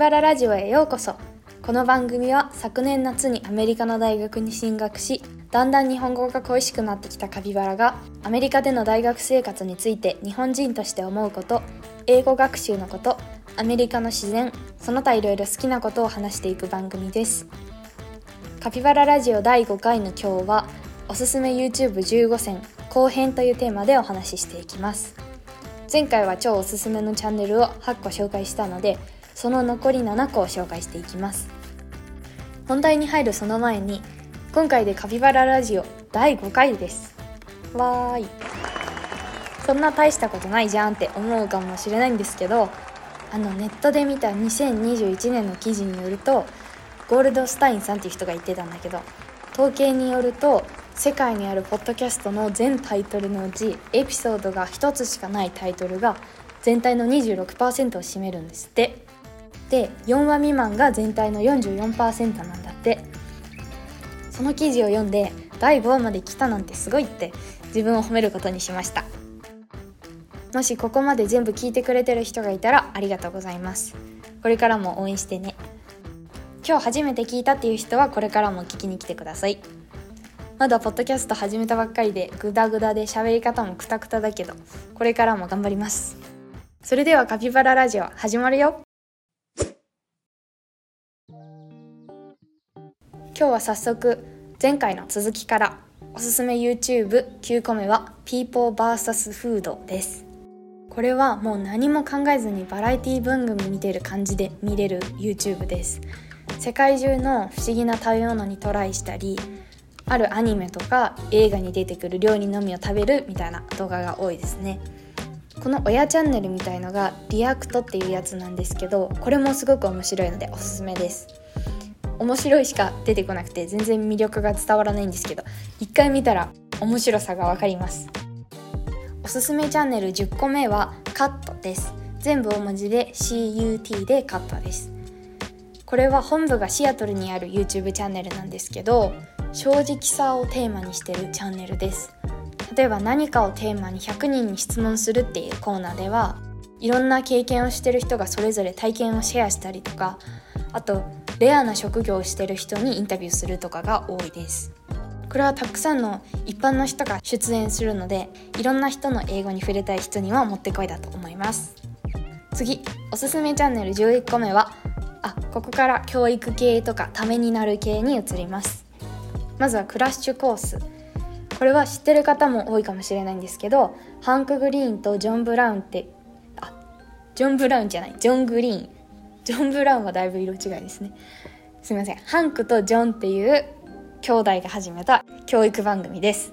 バララジオへようこそ。この番組は昨年夏にアメリカの大学に進学しだんだん日本語が恋しくなってきたカピバラがアメリカでの大学生活について日本人として思うこと英語学習のことアメリカの自然その他いろいろ好きなことを話していく番組です。カピバララジオ第5回の今日はおすすめ YouTube15 選後編というテーマでお話ししていきます。前回は超おすすめのチャンネルを8個紹介したのでその残り7個を紹介していきます。本題に入るその前に今回でカピバララジオ第5回です。わーい。そんな大したことないじゃんって思うかもしれないんですけどあのネットで見た2021年の記事によるとゴールドスタインさんっていう人が言ってたんだけど統計によると世界にあるポッドキャストの全タイトルのうちエピソードが1つしかないタイトルが全体の26%を占めるんですって。で4話未満が全体の44%なんだって。その記事を読んで第5話まで来たなんてすごいって自分を褒めることにしました。もしここまで全部聞いてくれてる人がいたらありがとうございます。これからも応援してね。今日初めて聞いたっていう人はこれからも聞きに来てください。まだポッドキャスト始めたばっかりでグダグダで喋り方もクタクタだけどこれからも頑張ります。それではカピバララジオ始まるよ。今日は早速前回の続きから。おすすめ YouTube9 個目は People vs Food です。これはもう何も考えずにバラエティ番組見てる感じで見れる YouTube です。世界中の不思議な食べ物にトライしたりあるアニメとか映画に出てくる料理のみを食べるみたいな動画が多いですね。この親チャンネルみたいのが react っていうやつなんですけどこれもすごく面白いのでおすすめです。面白いしか出てこなくて全然魅力が伝わらないんですけど一回見たら面白さがわかります。おすすめチャンネル10個目はカットです。全部大文字で CUT でカットです。これは本部がシアトルにある YouTube チャンネルなんですけど正直さをテーマにしてるチャンネルです。例えば何かをテーマに100人に質問するっていうコーナーではいろんな経験をしてる人がそれぞれ体験をシェアしたりとかあとレアな職業をしてる人にインタビューするとかが多いです。これはたくさんの一般の人が出演するのでいろんな人の英語に触れたい人にはもってこいだと思います。次おすすめチャンネル11個目はあここから教育系とかためになる系に移ります。まずはクラッシュコース。これは知ってる方も多いかもしれないんですけどハンク・グリーンとジョン・ブラウンってあジョン・ブラウンじゃないジョン・グリーン。ジョン・ブラウンはだいぶ色違いですね。すみません。ハンクとジョンっていう兄弟が始めた教育番組です。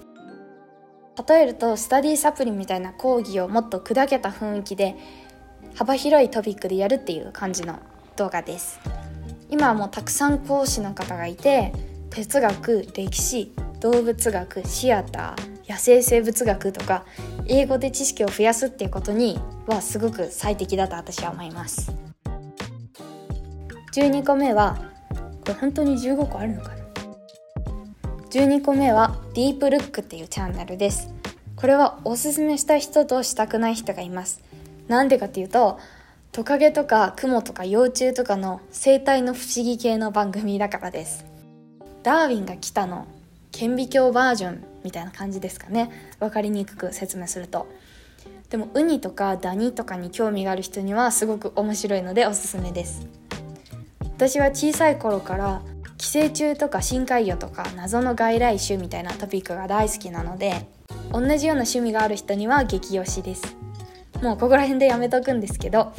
例えるとスタディサプリみたいな講義をもっと砕けた雰囲気で幅広いトピックでやるっていう感じの動画です。今はもうたくさん講師の方がいて哲学歴史動物学シアター野生生物学とか英語で知識を増やすっていうことにはすごく最適だと私は思います。12個目はこれ本当に15個あるのかな？12個目はディープルックっていうチャンネルです。これはおすすめした人としたくない人がいます。なんでかっていうとトカゲとかクモとか幼虫とかの生態の不思議系の番組だからです。ダーウィンが来たの顕微鏡バージョンみたいな感じですかね。分かりにくく説明すると。でもウニとかダニとかに興味がある人にはすごく面白いのでおすすめです。私は小さい頃から寄生虫とか深海魚とか謎の外来種みたいなトピックが大好きなので同じような趣味がある人には激推しです。もうここら辺でやめとくんですけど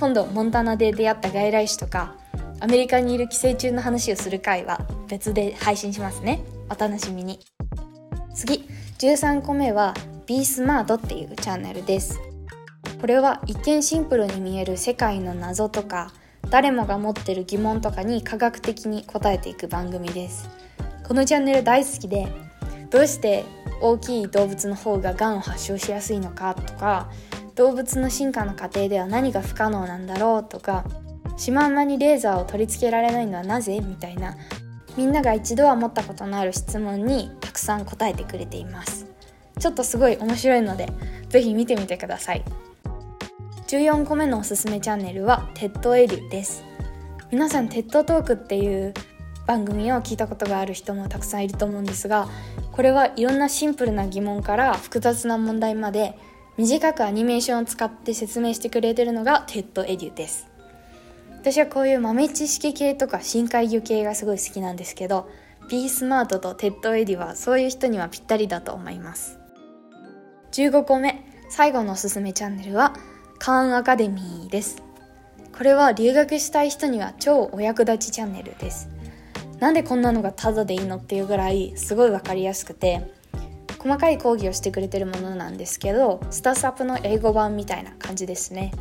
今度モンタナで出会った外来種とかアメリカにいる寄生虫の話をする回は別で配信しますね。お楽しみに。次13個目は Be Smart っていうチャンネルです。これは一見シンプルに見える世界の謎とか誰もが持ってる疑問とかに科学的に答えていく番組です。このチャンネル大好きでどうして大きい動物の方ががんを発症しやすいのかとか動物の進化の過程では何が不可能なんだろうとかシマウマにレーザーを取り付けられないのはなぜ？みたいなみんなが一度は持ったことのある質問にたくさん答えてくれています。ちょっとすごい面白いので是非見てみてください。14個目のおすすめチャンネルはテッドエリュです。皆さん TED トークっていう番組を聞いたことがある人もたくさんいると思うんですがこれはいろんなシンプルな疑問から複雑な問題まで短くアニメーションを使って説明してくれてるのが TED エデュです。私はこういう豆知識系とか深海魚系がすごい好きなんですけど B スマートと TED エデュはそういう人にはぴったりだと思います。15個目最後のおすすめチャンネルはカーンアカデミーです。これは留学したい人には超お役立ちチャンネルです。なんでこんなのがタダでいいのっていうぐらいすごい分かりやすくて細かい講義をしてくれてるものなんですけどスタスアップの英語版みたいな感じですね。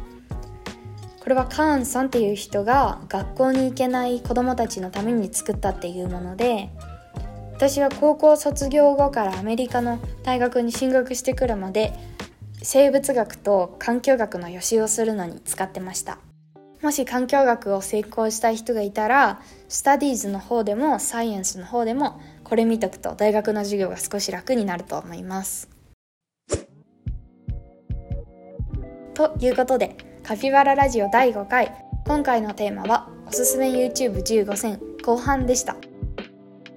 これはカーンさんっていう人が学校に行けない子どもたちのために作ったっていうもので私は高校卒業後からアメリカの大学に進学してくるまで生物学と環境学の予習をするのに使ってました。もし環境学を専攻したい人がいたらスタディーズの方でもサイエンスの方でもこれ見とくと大学の授業が少し楽になると思います。ということでカピバララジオ第5回。今回のテーマはおすすめ YouTube15 選後半でした。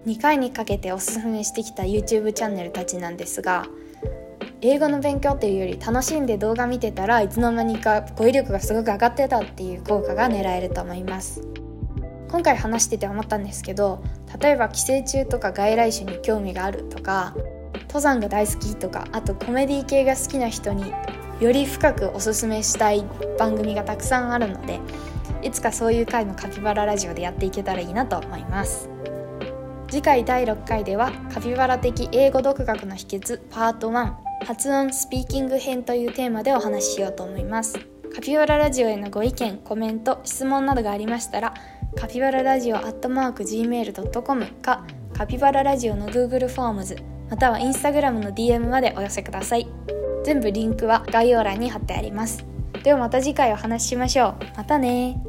2回にかけておすすめしてきた YouTube チャンネルたちなんですが英語の勉強っていうより楽しんで動画見てたらいつの間にか語彙力がすごく上がってたっていう効果が狙えると思います。今回話してて思ったんですけど例えば寄生虫とか外来種に興味があるとか登山が大好きとかあとコメディ系が好きな人により深くおすすめしたい番組がたくさんあるのでいつかそういう回のカピバララジオでやっていけたらいいなと思います。次回第6回ではカピバラ的英語独学の秘訣パート1発音スピーキング編というテーマでお話ししようと思います。カピバララジオへのご意見コメント質問などがありましたらカピバララジオアットマーク Gmail.com かカピバララジオの Google フォームズまたは Instagram の DM までお寄せください。全部リンクは概要欄に貼ってあります。ではまた次回お話ししましょう。またね